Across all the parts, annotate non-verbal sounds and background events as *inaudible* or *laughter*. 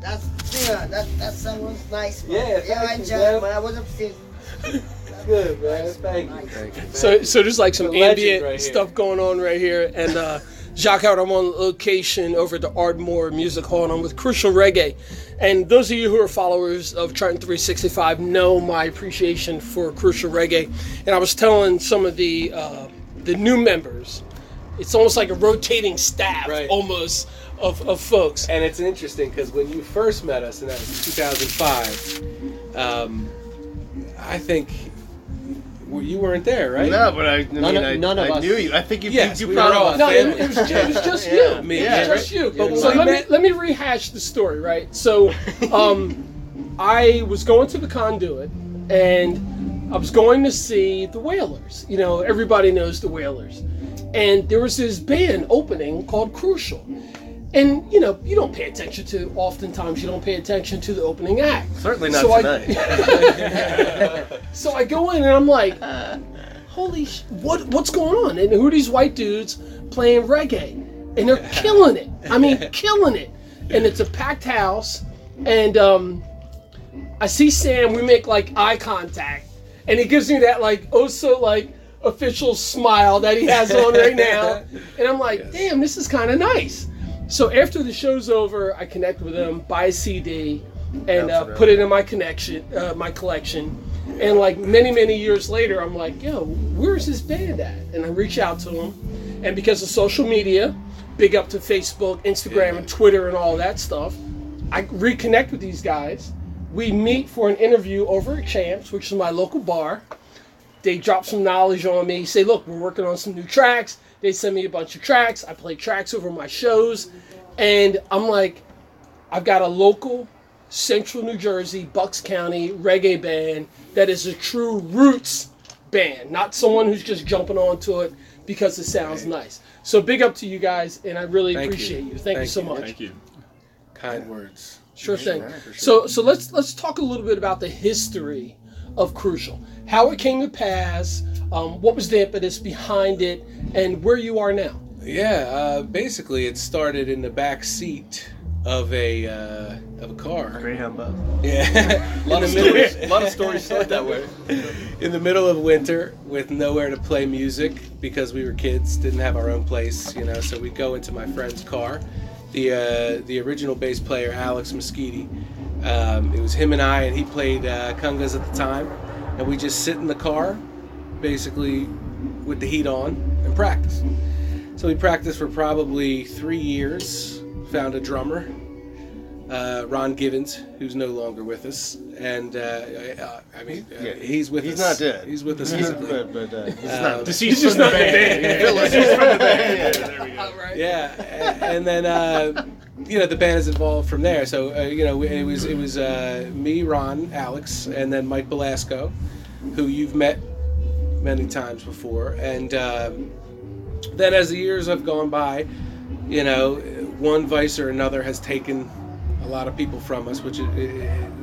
That's yeah, that that song was nice. Man. Yeah, yeah, I thank you, enjoyed it, man. I was upstairs. Good, man. Nice, Thank you. Thank you. So, so there's like some The ambient right stuff going on right here, and uh, Jacques Howard. I'm on location over at the Ardmore Music Hall, and I'm with Crucial Reggae. And those of you who are followers of Trenton 365 know my appreciation for Crucial Reggae. And I was telling some of the uh, the new members, it's almost like a rotating staff, Right. almost of, of folks. And it's interesting because when you first met us, and that was 2005, um, I think well, you weren't there, right? No, but I, I mean, None of- I, none of I us- knew you. I think you, Yes, you, we were found all. No, it, it was, it was just *laughs* Yeah. you. Me, yeah. just you. But so let me let me rehash the story, right? So, *laughs* um, I was going to the conduit, and I was going to see the Wailers. You know, everybody knows the Wailers, and there was this band opening called Crucial. And you know, you don't pay attention to. Oftentimes, you don't pay attention to the opening act. Certainly not So I- tonight. *laughs* So I go in and I'm like, holy, sh- what what's going on? And who are these white dudes playing reggae? And they're killing it. I mean, *laughs* killing it. And it's a packed house. And um, I see Sam. We make like eye contact, and he gives me that like oh so like official smile that he has on right now. *laughs* And I'm like, damn, this is kind of nice. So after the show's over, I connect with him, buy a CD, and uh, put it in my connection, uh, my collection. And like many, many years later, I'm like, yo, where's this band at? And I reach out to him, and because of social media, big up to Facebook, Instagram, and Twitter, and all that stuff, I reconnect with these guys. We meet for an interview over at Champs, which is my local bar. They drop some knowledge on me, say, look, we're working on some new tracks. They send me a bunch of tracks. I play tracks over my shows. And I'm like, I've got a local Central New Jersey, Bucks County reggae band that is a true roots band, not someone who's just jumping onto it because it sounds nice. So big up to you guys, and I really Thank appreciate you. Thank, you Thank so you. much. Thank you. Kind words. Sure thing. So so let's let's talk a little bit about the history of Crucial, how it came to pass, um, what was the impetus behind it, and where you are now. Yeah, uh, basically, it started in the back seat of a uh, of a car. Greyhound bus. Yeah, *laughs* A lot of In the middle- stories. A lot of stories start that way. *laughs* in the middle of winter with nowhere to play music because we were kids, didn't have our own place, you know. So we go into my friend's car, the uh, the original bass player Alex Moschetti. Um, it was him and I, and he played uh, congas at the time, and we just sit in the car, basically with the heat on, and practice. So we practiced for probably three years. Found a drummer, uh, Ron Givens, who's no longer with us, and uh, uh, I mean, uh, he's with He's us. not dead. He's with us He's- physically. but, but uh, he's Um, not. Deceased from the band. Deceased band. Yeah, there we go. All right. Yeah, a- and then uh, you know the band has evolved from there. So uh, you know it was it was uh, me, Ron, Alex, and then Mike Belasco, who you've met many times before, and um, then as the years have gone by, you know, one vice or another has taken a lot of people from us, which it, it,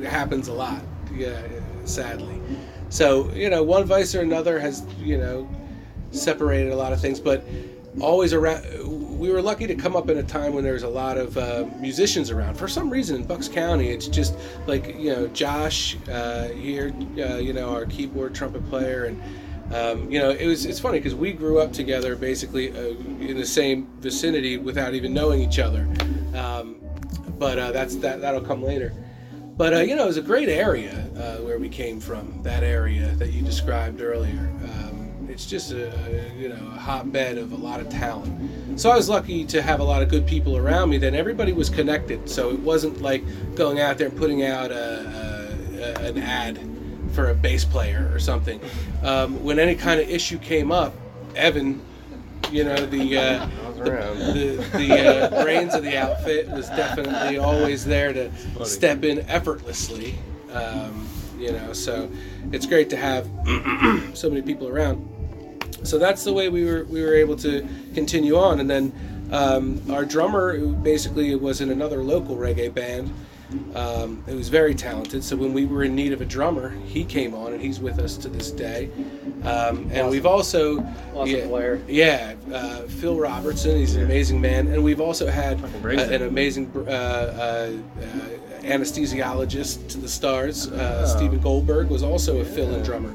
it happens a lot, yeah, sadly. So you know, one vice or another has you know separated a lot of things, but always around. We were lucky to come up in a time when there was a lot of uh, musicians around. For some reason, in Bucks County, it's just like you know Josh uh, here, uh, you know our keyboard trumpet player, and um, you know it was it's funny because we grew up together basically uh, in the same vicinity without even knowing each other. Um, but uh, that's that that'll come later. But uh, you know, it was a great area where we came from. That area that you described earlier. It's just a, you know a hotbed of a lot of talent. So I was lucky to have a lot of good people around me. Then everybody was connected, so it wasn't like going out there and putting out a, a, a, an ad for a bass player or something. Um, when any kind of issue came up, Evan, you know the uh, the, the, the uh, brains of the outfit was definitely always there to step in effortlessly. Um, you know, so it's great to have *clears throat* so many people around. So that's the way we were we were able to continue on, and then um, our drummer who basically was in another local reggae band. Um, who was very talented. So when we were in need of a drummer, he came on, and he's with us to this day. Um, and we've also Awesome yeah, player. yeah, uh, Phil Robertson. He's an amazing man, and we've also had uh, an amazing uh, uh, uh, anesthesiologist to the stars. Uh, Stephen Goldberg was also a fill-in drummer.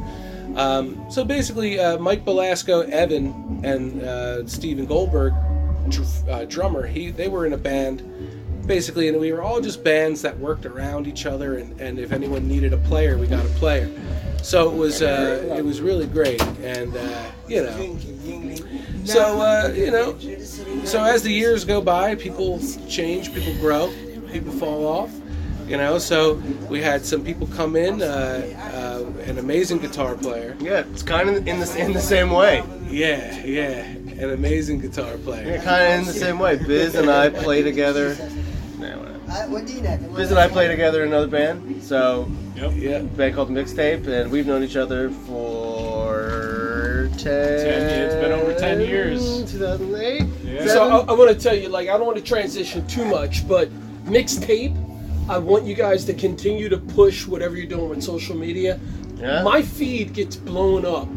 Um, so basically, uh, Mike Belasco, Evan, and uh, Stephen Goldberg, dr- uh, drummer, he they were in a band basically, and we were all just bands that worked around each other. And, and if anyone needed a player, we got a player. So it was uh, it was really great, and uh, you know. So uh, you know, so as the years go by, people change, people grow, people fall off. You know, so we had some people come in, uh, uh, an amazing guitar player. Yeah, it's kind of in the in the same way. Yeah, yeah, an amazing guitar player. Yeah, kind of in the same way. Biz and I play together. Nah, whatever. What do you know? Biz and I play together in another band. So Yeah, band called Mixtape, and we've known each other for ten. years. It's been over 10 years. 2008. Yeah. So I, I want to tell you, like, I don't want to transition too much, but mixtape. I want you guys to continue to push whatever you're doing with social media. Yeah. My feed gets blown up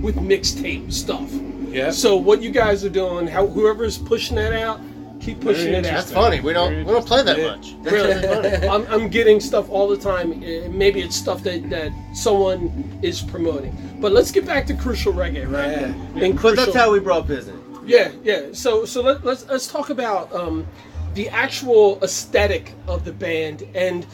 with mixtape stuff. yeah. So what you guys are doing, how whoever's pushing that out, keep pushing it out. That's funny. We don't we don't play that Yeah. much. *laughs* Really, I'm, I'm getting stuff all the time. Maybe it's stuff that, that someone is promoting. But let's get back to Crucial Reggae, right? Yeah. And But Crucial, that's how we brought business. Yeah, yeah. So so let, let's let's talk about um, the actual aesthetic of the band and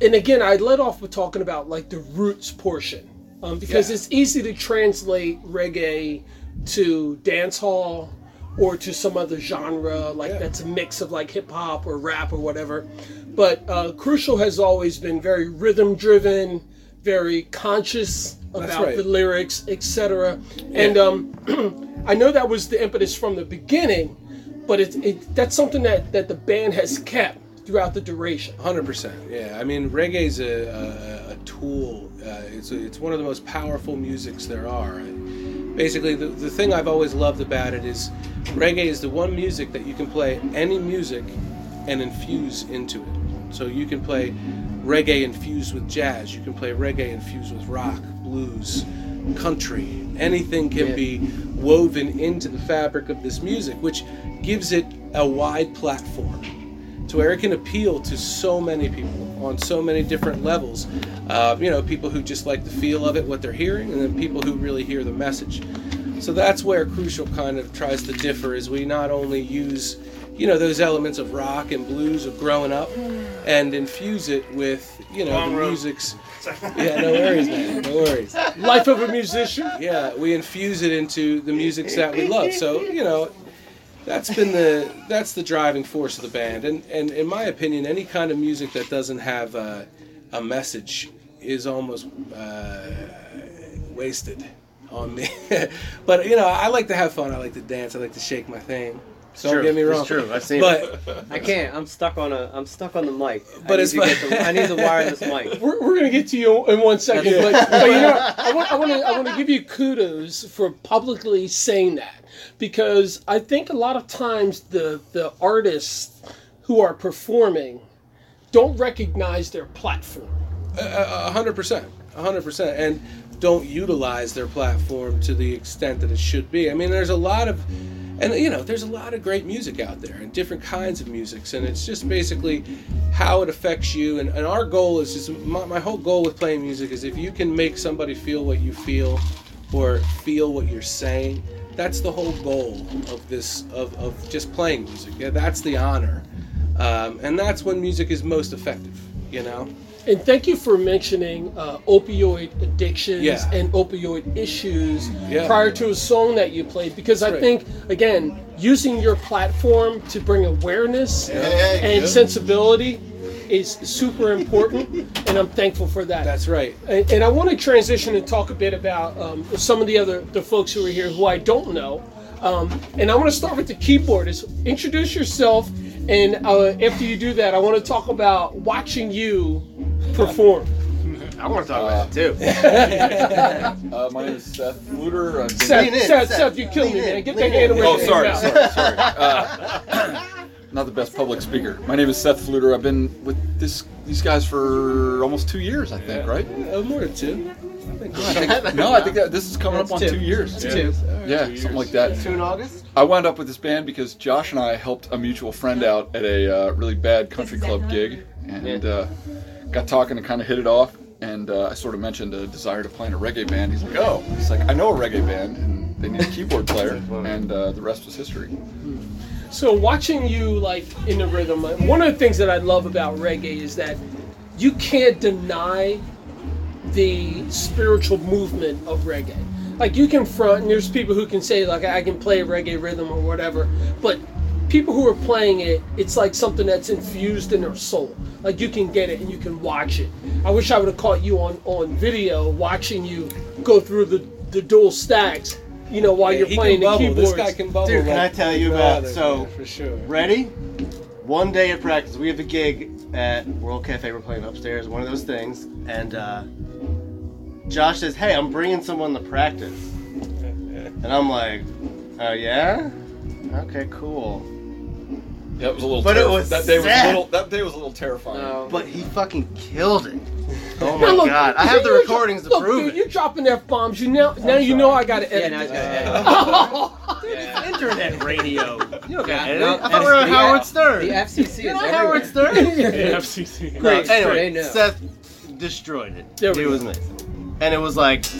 and again I led off with talking about like the roots portion um, because Yeah. it's easy to translate reggae to dance hall or to some other genre like Yeah. that's a mix of like hip hop or rap or whatever. But uh, Crucial has always been very rhythm driven, very conscious about right. the lyrics, etc. And um, *clears throat* I know that was the impetus from the beginning, but it, it that's something that, that the band has kept throughout the duration. Hundred percent. Yeah, I mean, reggae's a, a, a tool. Uh, it's a, it's one of the most powerful musics there are. Basically, the, the thing I've always loved about it is reggae is the one music that you can play any music and infuse into it. So you can play reggae infused with jazz. You can play reggae infused with rock, blues, country. Anything can Yeah. be woven into the fabric of this music, which gives it a wide platform to where it can appeal to so many people on so many different levels. Uh, you know, people who just like the feel of it, what they're hearing, and then people who really hear the message. So that's where Crucial kind of tries to differ. Is we not only use, you know, those elements of rock and blues of growing up, and infuse it with, you know, Long the road. music's. Yeah, no worries, man. No worries. Life of a musician. Yeah, we infuse it into the musics that we love. So you know, that's been the that's the driving force of the band. And and in my opinion, any kind of music that doesn't have a, a message is almost uh, wasted on me. *laughs* but you know, I like to have fun. I like to dance. I like to shake my thing. Don't true. get me wrong. It's true. I've seen it. but *laughs* I can't. I'm stuck on a. I'm stuck on the mic. But I it's need to fine. get the, I need the wireless mic. *laughs* We're, we're gonna get to you in one second, but, but you know, I want I want to I want to give you kudos for publicly saying that because I think a lot of times the the artists who are performing don't recognize their platform. A hundred percent, a hundred percent, and don't utilize their platform to the extent that it should be. I mean, there's a lot of, and you know, there's a lot of great music out there and different kinds of musics, and it's just basically how it affects you. And, and our goal is just my, my whole goal with playing music is if you can make somebody feel what you feel, or feel what you're saying, that's the whole goal of this of, of just playing music. Yeah, that's the honor, um, and that's when music is most effective. You know. And thank you for mentioning uh, opioid addictions Yeah. and opioid issues Yeah. prior to a song that you played because I right. think again using your platform to bring awareness Yeah. and sensibility is super important, *laughs* and I'm thankful for that. That's right. and, and I want to transition and talk a bit about um, some of the other the folks who are here who I don't know. Um, and I want to start with the keyboardist. Introduce yourself, and uh, after you do that, I want to talk about watching you perform. I want to talk about it too. Uh, my name is Seth Fluter. I've been- Seth, Seth, Seth. Seth, you killed me, in, man. Get lean that hand away Oh, sorry, sorry, sorry. *laughs* Uh, not the best public speaker. My name is Seth Fluter. I've been with this these guys for almost two years, I think, right? Oh, more than two. I think I think, no, I think that this is coming up on two two. years. Two. All right. Yeah, Two something like that. Two in August? I wound up with this band because Josh and I helped a mutual friend out at a uh, really bad country club gig, and uh, got talking and kind of hit it off. And uh, I sort of mentioned a desire to play in a reggae band. He's like, "Oh, he's like, I know a reggae band, and they need a keyboard player." And uh, the rest was history. So watching you like in the rhythm, like, one of the things that I love about reggae is that you can't deny the spiritual movement of reggae. Like you can front, and there's people who can say like I can play reggae rhythm or whatever, but people who are playing it, it's like something that's infused in their soul. Like you can get it and you can watch it. I wish I would have caught you on on video watching you go through the the dual stacks. You know, while Yeah, you're playing can the bubble. keyboards. This guy can bubble. Dude, can I tell you about- other, so- yeah, for sure. Ready? One day at practice, we have a gig at World Cafe. We're playing upstairs, one of those things. And uh, Josh says, "Hey, I'm bringing someone to practice," *laughs* and I'm like, "Oh yeah, okay, cool." Yeah, it was a little. But it was that day was a little. That day was a little terrifying. No. But he fucking killed it. *laughs* Oh my look, god, I have the you're- recordings to look, prove dude, it. You're dropping f bombs. You now, now you know I got to edit. *laughs* Yeah, now he's this. got to edit. Oh, Internet radio. You don't got it. no, I thought we were on Howard Stern. The FCC You're not. Howard Stern. The FCC. Great. Anyway, Seth destroyed it. It was amazing, and it was like per-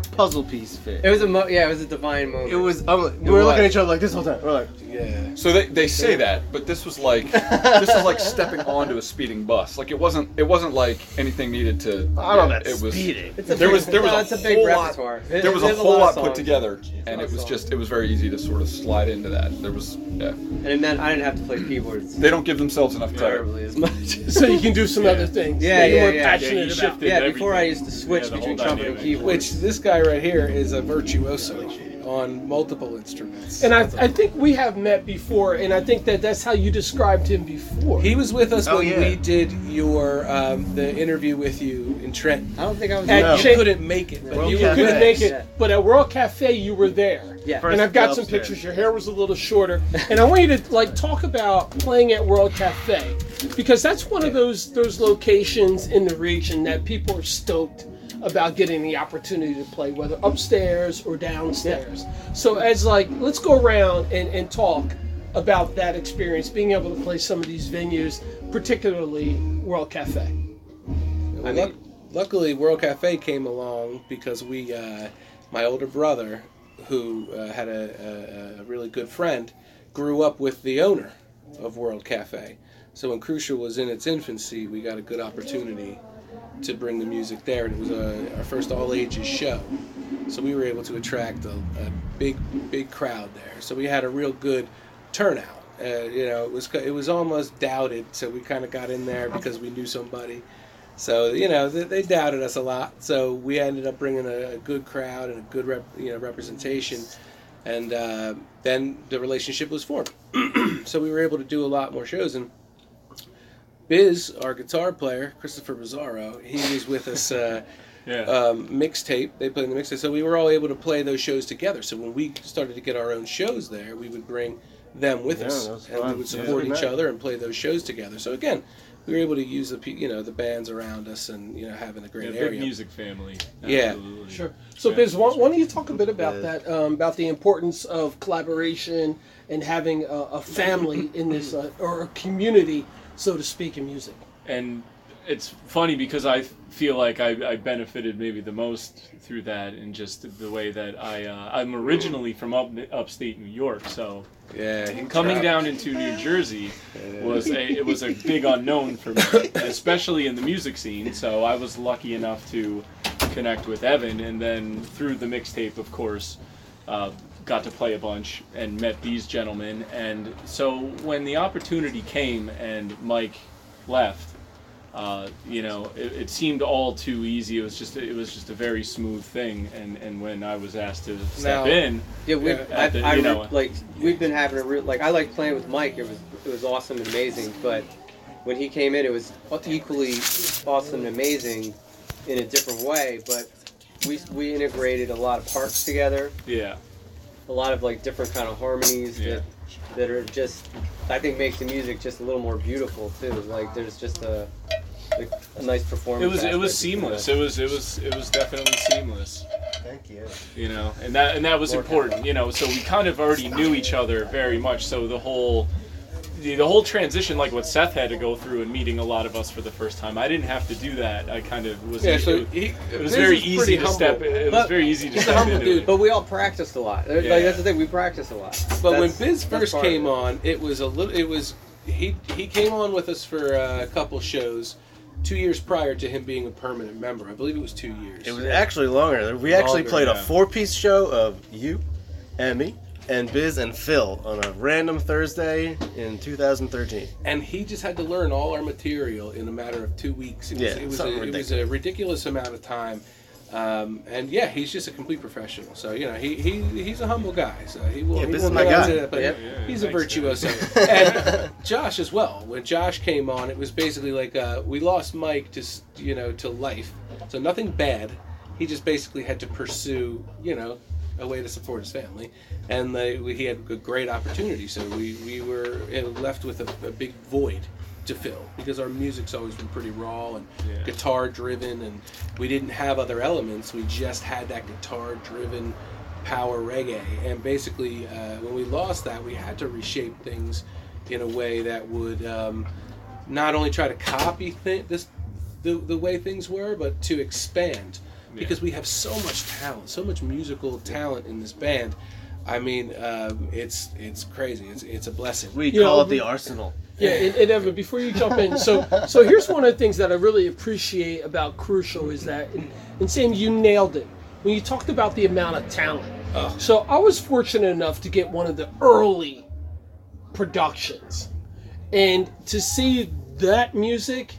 puzzle piece fit. It was a mo- yeah, it was a divine moment. It was. I'm we were looking at each other like this whole time. We're like, Yeah. So they, they say that, but this was like this was like stepping *laughs* onto a speeding bus. Like it wasn't it wasn't like anything needed to. I don't know yeah, about it was. speeding. It's a there big, was- there was no, a it's a big whole lot- repertoire. There was a There's whole of lot put songs. together, and it was songs. just it was very easy to sort of slide into that. There was yeah. And it meant I didn't have to play keyboards They don't give themselves enough time. terribly as much. *laughs* so you can do some other things. Yeah, yeah, yeah. Yeah, you about. shifted. yeah, before I used to switch between trumpet and keyboard. Which this guy right here is a virtuoso on multiple instruments. And I, I think we have met before, and I think that that's how you described him before. he was with us Oh, when yeah. we did your um, the interview with you in Trent. I don't think I was. At No. You couldn't make it, but World you you were Cafe. couldn't make it, but at World Cafe you were there. Yeah. First and I've got some upstairs. pictures. Your hair was a little shorter, and I want you to like talk about playing at World Cafe because that's one of those those locations in the region that people are stoked about getting the opportunity to play, whether upstairs or downstairs. So as like, let's go around and, and talk about that experience, being able to play some of these venues, particularly World Cafe. Well, luck- luckily, World Cafe came along because we, uh, my older brother, who uh, had a, a, a really good friend, grew up with the owner of World Cafe. So when Crucial was in its infancy, we got a good opportunity to bring the music there, and it was uh our first all ages show. So we were able to attract a, a big, big crowd there. So we had a real good turnout. Uh, you know, it was it was almost doubted, so we kind of got in there because we knew somebody. So you know they, they doubted us a lot. So we ended up bringing a, a good crowd and a good rep, you know representation, and uh, then the relationship was formed. *clears throat* so we were able to do a lot more shows. And Biz, our guitar player, Christopher Bizarro, he was with us. Uh, *laughs* Yeah. um, mixtape. They played in the mixtape, so we were all able to play those shows together. So when we started to get our own shows there, we would bring them with Yeah, us, and we would support Good each other and play those shows together. So again, we were able to use the you know the bands around us and you know having a great big area. music family. Yeah. Sure. So, Yeah. Biz, why, why don't you talk a bit about Biz. that, um, about the importance of collaboration and having a, a family in this, uh, or a community, so to speak, in music? and it's funny because I feel like I, I benefited maybe the most through that, and just the way that I uh, I'm originally from up upstate New York, so Yeah, coming tried. down into New Jersey was a it was a big unknown for me, especially in the music scene. So I was lucky enough to connect with Evan, and then through the mixtape, of course, uh, got to play a bunch and met these gentlemen. And so when the opportunity came and Mike left, uh, you know, it, it seemed all too easy. It was just it was just a very smooth thing. And and when I was asked to step Now- in, Yeah, we. I, the- I you re- know. like we've been having a real like I like playing with Mike. It was it was awesome and amazing. But when he came in, it was equally awesome and amazing in a different way. But we we integrated a lot of parts together, yeah. A lot of like different kind of harmonies Yeah. that that are just I think makes the music just a little more beautiful too. Like there's just a a, a nice performance. It was it was seamless. It was it was it was definitely seamless. Thank you. you know, and that and that was important, you know. So we kind of already knew each other very much. So the whole the, the whole transition, like what Seth had to go through and meeting a lot of us for the first time, I didn't have to do that. I kind of was. Yeah, it, so was- he, it was very easy to humble. step. It was But very easy to he's a step humble into dude. But we all practiced a lot. Like Yeah. that's the thing, we practiced a lot. But when That's- Biz first came it. on, it was a little. It was he he came on with us for uh, a couple shows, two years prior to him being a permanent member. I believe it was two years. It was actually longer. We actually played yeah. a four-piece show of you, Emmy, and Biz and Phil on a random Thursday in 2013. and he just had to learn all our material in a matter of two weeks. It was, Yeah, it was, something a, it was a ridiculous amount of time. Um, and yeah, he's just a complete professional. So you know, he, he he's a humble guy. So he will. Yeah, he this won't is my guy. into that, but Yep. Yeah, he's a virtuoso. *laughs* and Josh as well. When Josh came on, it was basically like uh, we lost Mike to you know to life. So nothing bad. He just basically had to pursue you know a way to support his family, and they, we, he had a great opportunity. So we we were uh, left with a, a big void to fill because our music's always been pretty raw and Yeah. guitar driven, and we didn't have other elements. We just had that guitar driven power reggae, and basically uh, when we lost that, we had to reshape things in a way that would um, not only try to copy th- this the, the way things were, but to expand because we have so much talent, so much musical talent in this band. I mean, um, it's it's crazy. It's it's a blessing. We You call know, it the Arsenal. Yeah, and, and Evan, before you jump in, so so here's one of the things that I really appreciate about Crucial is that, and, and Sam, you nailed it when you talked about the amount of talent. Oh. So I was fortunate enough to get one of the early productions, and to see that music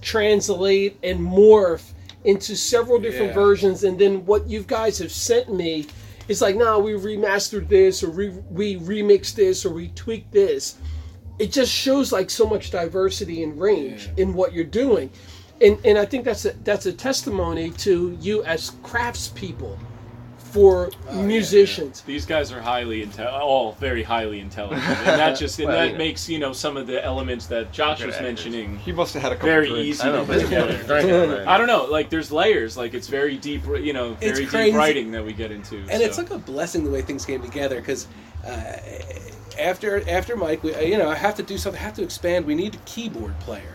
translate and morph into several different Yeah. versions, and then what you guys have sent me. It's like, no, we remastered this, or we, we remixed this, or we tweaked this it just shows like so much diversity and range in what you're doing and and i think that's a that's a testimony to you as craftspeople for musicians These guys are highly inte- all very highly intelligent, and that *laughs* just and Well, that you know. makes you know some of the elements that Josh was mentioning He must have had a couple very drinks. easy I know, to but put it's together. drinking. *laughs* I don't know, like there's layers, like it's very deep, you know, It's very crazy. deep writing that we get into. and it's like a blessing the way things came together because uh, after after Mike, we, you know, I have to do something. I have to expand. We need a keyboard player.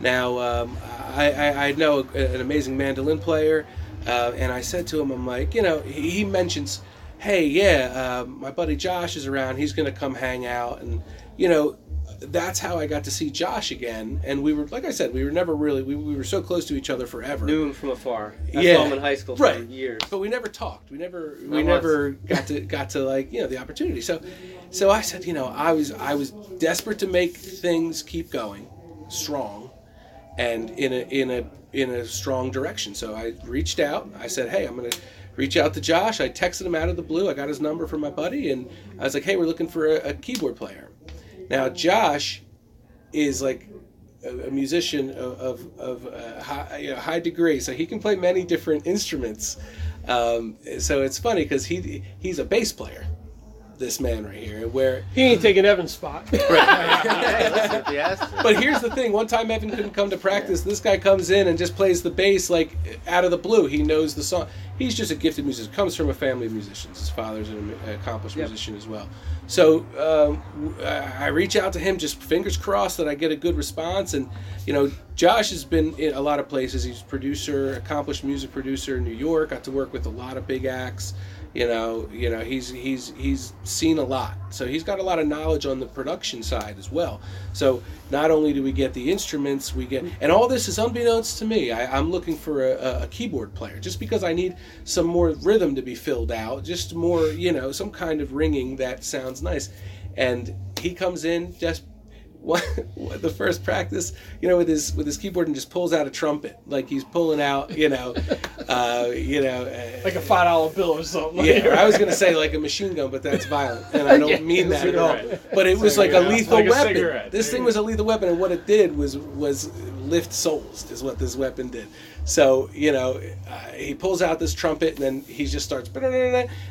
Now, um, I, I, I know an amazing mandolin player, uh, and I said to him, I'm like, you know, he, he mentions, hey, yeah, uh, my buddy Josh is around. He's going to come hang out, and you know. That's how I got to see Josh again, and we were, like I said, we were never really, we, we were so close to each other forever. Knew him from afar. I Yeah. saw him in high school for Right. years. but we never talked. We never we once. never *laughs* got to got to like you know the opportunity. So so I said you know I was I was desperate to make things keep going strong and in a in a in a strong direction. So I reached out. I said hey I'm gonna reach out to Josh. I texted him out of the blue. I got his number from my buddy and I was like hey we're looking for a, a keyboard player. Now Josh is like a, a musician of, of, of uh, high, you know, high degree, so he can play many different instruments. Um, so it's funny because he he's a bass player, this man right here. Where, he ain't taking evan's spot Hey, listen, if he has to. but here's the thing: one time Evan couldn't come to practice. This guy comes in and just plays the bass like out of the blue. He knows the song. He's just a gifted musician. Comes from a family of musicians. His father's an accomplished Yep. musician as well. So um, w- I reach out to him, just fingers crossed that I get a good response. And you know, Josh has been in a lot of places. He's a producer, accomplished music producer in New York. Got to work with a lot of big acts. You know, you know, he's he's he's seen a lot. So he's got a lot of knowledge on the production side as well. So not only do we get the instruments, we get, and all this is unbeknownst to me. I, I'm looking for a, a keyboard player just because I need some more rhythm to be filled out, just more, you know, some kind of ringing that sounds nice. And he comes in just what, the first practice, you know, with his with his keyboard and just pulls out a trumpet, like he's pulling out, you know, *laughs* uh, you know, uh, like a five dollar bill or something yeah, *laughs* I was gonna say like a machine gun, but that's violent, and I don't Yeah, mean that at all. But it was like a lethal Like a weapon. cigarette. This thing was a lethal weapon, and what it did was was lift souls. Is what this weapon did. So you know, uh, he pulls out this trumpet, and then he just starts.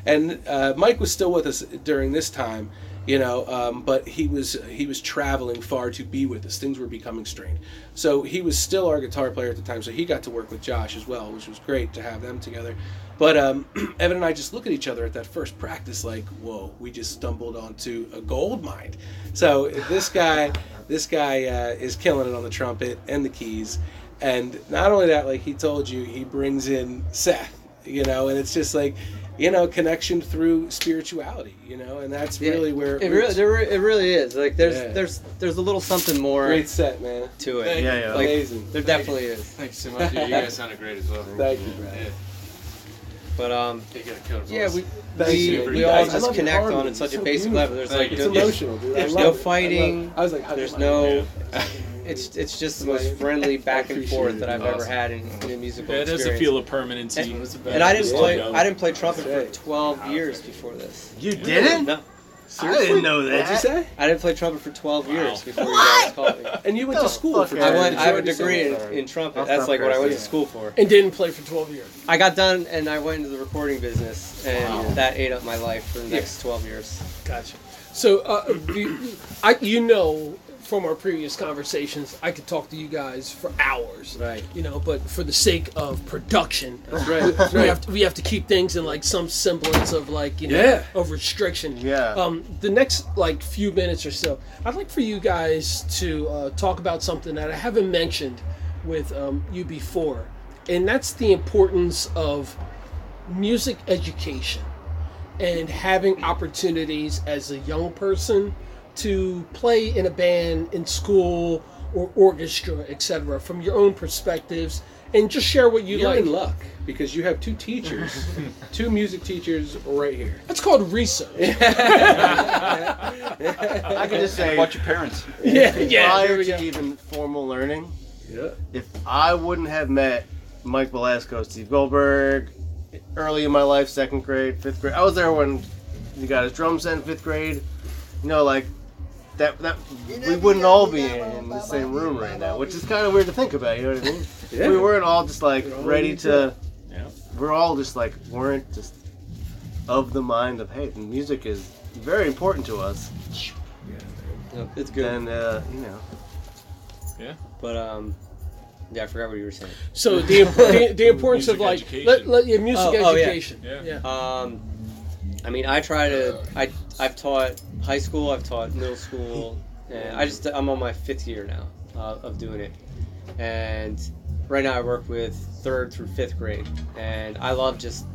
And uh, Mike was still with us during this time, you know. Um, but he was he was traveling far to be with us. Things were becoming strained. So he was still our guitar player at the time. So he got to work with Josh as well, which was great to have them together. But um, *clears throat* Evan and I just look at each other at that first practice like, whoa, we just stumbled onto a gold mine. So this guy, this guy uh, is killing it on the trumpet and the keys. And not only that, like he told you, he brings in Seth, you know, and it's just like, you know, connection through spirituality, you know, and that's Yeah, really where It really, there, it really is. Like there's, Yeah. there's, there's a little something more great set, man. to it. Thank Yeah, yeah. Like, Amazing. There definitely is. Thanks so much. You guys sounded great as well. Thank you, brother. Yeah, But um, you got a killer voice. yeah, we, Thank we, you. we all love just connect on harmony. it such It's a basic beautiful. level. There's Thank like you. It's no, emotional, dude. There's no it. I fighting. I was like, There's hugging no. *laughs* Yeah. It's it's just the most friendly *laughs* back and forth that I've ever had in, in a musical Yeah, it has experience. a feel of permanency. And- And I didn't play. I didn't play trumpet for 12 years before this. You didn't? No, Seriously? I didn't know that. What'd you say? I didn't play trumpet for 12 years Wow. before you guys called me. And you went to school for yeah. I went. I have a degree in, in trumpet. That's That's not like what I went to school for. And didn't play for 12 years. I got done and I went into the recording business, and Wow. that ate up my life for the next 12 years. Gotcha. So, uh, the, I, you know, from our previous conversations, I could talk to you guys for hours. Right. You know, but for the sake of production, That's right. That's we right. have to, we have to keep things in like some semblance of like you know Yeah. of restriction. Yeah. Um, the next like few minutes or so, I'd like for you guys to uh, talk about something that I haven't mentioned with um, you before, and that's the importance of music education and having opportunities as a young person to play in a band in school or orchestra, etc., from your own perspectives, and just share what you You're like. in luck because you have two teachers, *laughs* two music teachers right here. That's called research. *laughs* I can just say, Watch your parents. *laughs* yeah, yeah. There prior we to even formal learning, Yeah. if I wouldn't have met Mike Velasco, Steve Goldberg, early in my life, second grade, fifth grade, I was there when he got his drum set in fifth grade. You know, like that. That we wouldn't all be in the same room right now, which is kind of weird to think about. You know what I mean? Yeah. We weren't all just like all ready to. Yeah. We're all just like weren't just of the mind of hey, the music is very important to us. No, it's good. And uh, you know, Yeah. But um, yeah, I forgot what you were saying. So the, the, the *laughs* importance of like education. let, let, yeah, music Oh, oh, yeah. education. Yeah. Um, I mean, I try to. I I've taught high school. I've taught middle school. And I just I'm on my fifth year now uh, of doing it, and right now I work with third through fifth grade, and I love just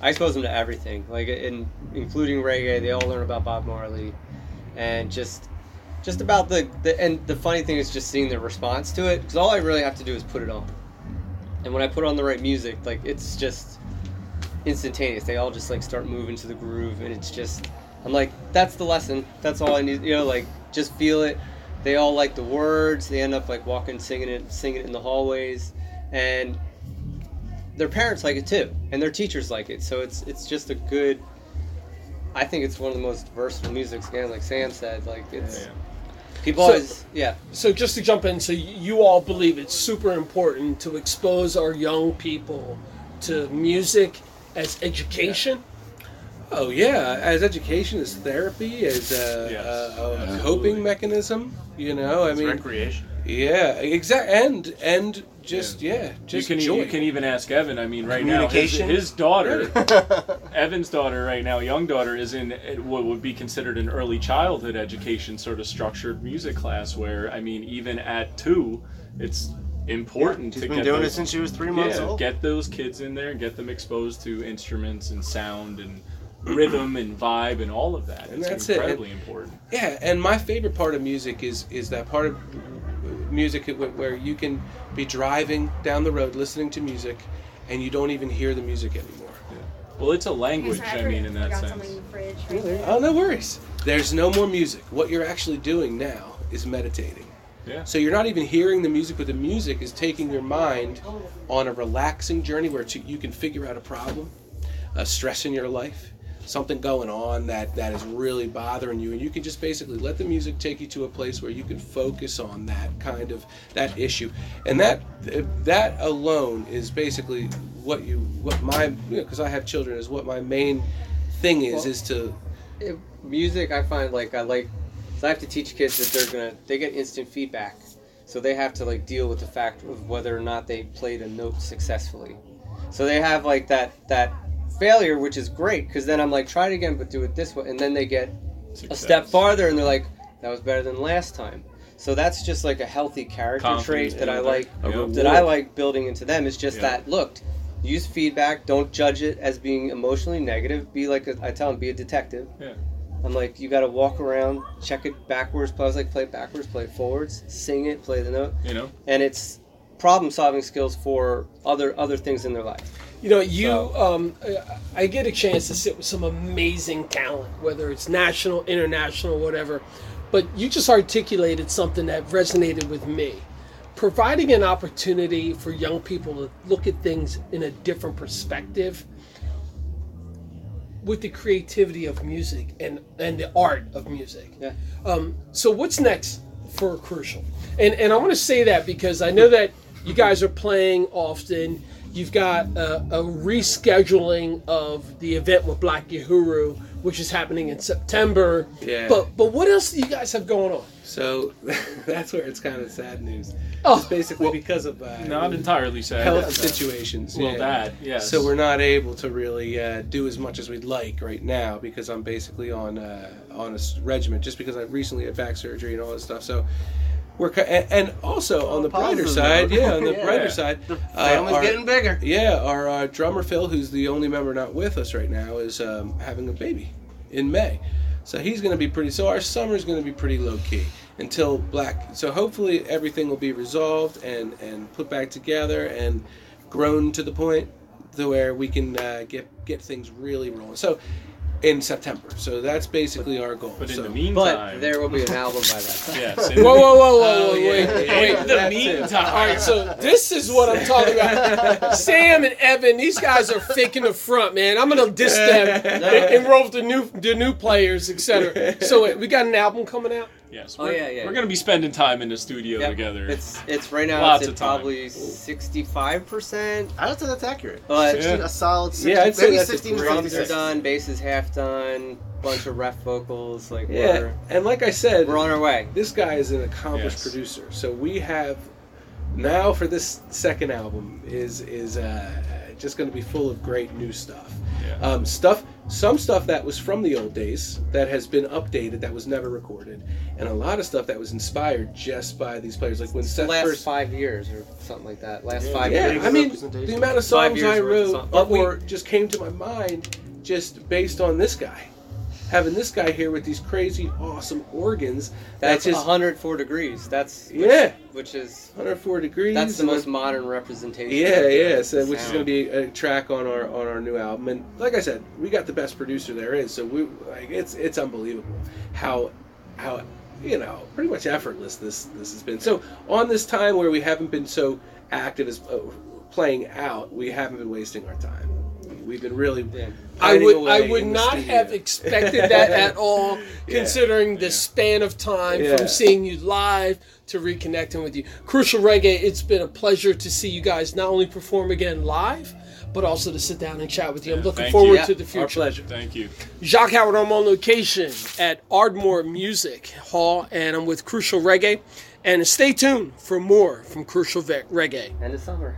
I expose them to everything, like in including reggae. They all learn about Bob Marley, and just just about the, the and the funny thing is just seeing their response to it because all I really have to do is put it on, and when I put on the right music, like it's just instantaneous. They all just like start moving to the groove, and it's just I'm like that's the lesson. That's all I need. You know, like just feel it. They all like the words. They end up like walking, singing it, singing it in the hallways, and their parents like it too, and their teachers like it. So it's it's just a good. I think it's one of the most versatile musics. Again, like Sam said, like it's Yeah. people So- always yeah. So just to jump in, so you all believe it's super important to expose our young people to music as education. Oh yeah, as education, as therapy, as a, Yes, a, a absolutely. coping mechanism. You know, I It's mean, recreation. yeah, exact, and and just yeah, just you can joy. you can even ask Evan. I mean, right now his, his daughter, *laughs* Evan's daughter, right now, young daughter, is in eh, what would be considered an early childhood education sort of structured music class. Where I mean, even at two, it's important she's to been get doing it those, since she was three months yeah, old. get those kids in there and get them exposed to instruments and sound and rhythm and vibe and all of that. And it's that's it. incredibly important. Yeah, and my favorite part of music is is that part of music where you can be driving down the road listening to music, and you don't even hear the music anymore. Well, it's a Okay, language. so I mean, in that sense. in the fridge right there. Oh, no worries. There's no more music. What you're actually doing now is meditating. Yeah. So you're not even hearing the music, but the music is taking your mind on a relaxing journey where to, you can figure out a problem, a stress in your life, something going on that, that is really bothering you, and you can just basically let the music take you to a place where you can focus on that kind of that issue, and that that alone is basically what you what my because I have children is what my main thing is Well, is to It, music, I find like I like. So I have to teach kids that they're gonna they get instant feedback, so they have to like deal with the fact of whether or not they played a note successfully. So they have like that that failure, which is great because then I'm like try it again, but do it this way, and then they get a step farther and they're like that was better than last time. So that's just like a healthy character Confidence trait that I like Yeah. that I like building into them is just Yeah. that look use feedback don't judge it as being emotionally negative be like a, i tell them be a detective Yeah. I'm like you got to walk around check it backwards i was like play it backwards play it forwards sing it play the note You know. and it's problem solving skills for other other things in their life You know, you. So- Um, I get a chance to sit with some amazing talent, whether it's national, international, whatever. But you just articulated something that resonated with me. Providing an opportunity for young people to look at things in a different perspective with the creativity of music and, and the art of music. Yeah. Um, so what's next for Crucial? And and I want to say that because I know that you guys are playing often. You've got a, a rescheduling of the event with Black Uhuru, which is happening in September. Yeah. But but what else do you guys have going on? So *laughs* that's where it's kind of sad news. Oh, It's basically because of uh, Not entirely sad. health but- situations. Well, yeah. that yes. So we're not able to really uh, do as much as we'd like right now because I'm basically on uh, on a s- regimen just because I recently had back surgery and all this stuff. So we're and, and also on the brighter side, yeah, on *laughs* the Yeah. brighter side, uh, Family's our- getting bigger. yeah, our uh, drummer Phil, who's the only member not with us right now, is um, having a baby in May. So he's going to be pretty. So our summer's going to be pretty low key until Black. So hopefully everything will be resolved and and put back together and grown to the point to where we can uh, get get things really rolling. So in September. So that's basically our goal. But in so, the but meantime, there will be an album by that time yes. *laughs* in Whoa, whoa, whoa, whoa, Oh, whoa, yeah, wait, yeah, wait. In the meantime, All right, so this is what I'm talking about. *laughs* Sam and Evan, these guys are faking the front, man. I'm gonna diss them *laughs* and, and roll the new the new players, etc. So wait, we got an album coming out. Yes. Oh, we're, yeah, yeah. We're gonna be spending time in the studio Yep. together. it's it's right now Lots it's of at probably 65 percent I don't think that's accurate. But- Yeah. a solid 60, yeah, I'd say maybe that's a 16 drums are done bass is half done bunch of ref vocals like yeah, we're, and like I said, we're on our way this guy is an accomplished Yes. producer. So we have now for this second album is is uh, just going to be full of great new stuff. Yeah. Um, stuff, some stuff that was from the old days that has been updated that was never recorded, and a lot of stuff that was inspired just by these players. Like when the Seth last first. five years or something like that last Yeah, five yeah, years I mean, the amount of Five songs I worth of wrote song- or just came to my mind just based on this guy. Having this guy here with these crazy, awesome organs. that's that just 104 degrees that's which, Yeah. which is 104 degrees. that's the most modern representation Yeah, yeah. So, which is going to be a track on our on our new album, and like I said, we got the best producer there is. So we like it's it's unbelievable how how you know pretty much effortless this this has been. So on this time where we haven't been so active as uh, playing out, we haven't been wasting our time. We've been really. Yeah. I would away I would not have expected that *laughs* at all, Yeah. considering the span of time Yeah. from seeing you live to reconnecting with you. Crucial Reggae, it's been a pleasure to see you guys not only perform again live, but also to sit down and chat with you. I'm looking forward you. to the future. Our future. pleasure. Thank you. Jacques Howard, I'm on location at Ardmore Music Hall, and I'm with Crucial Reggae. And stay tuned for more from Crucial Reggae. And the summer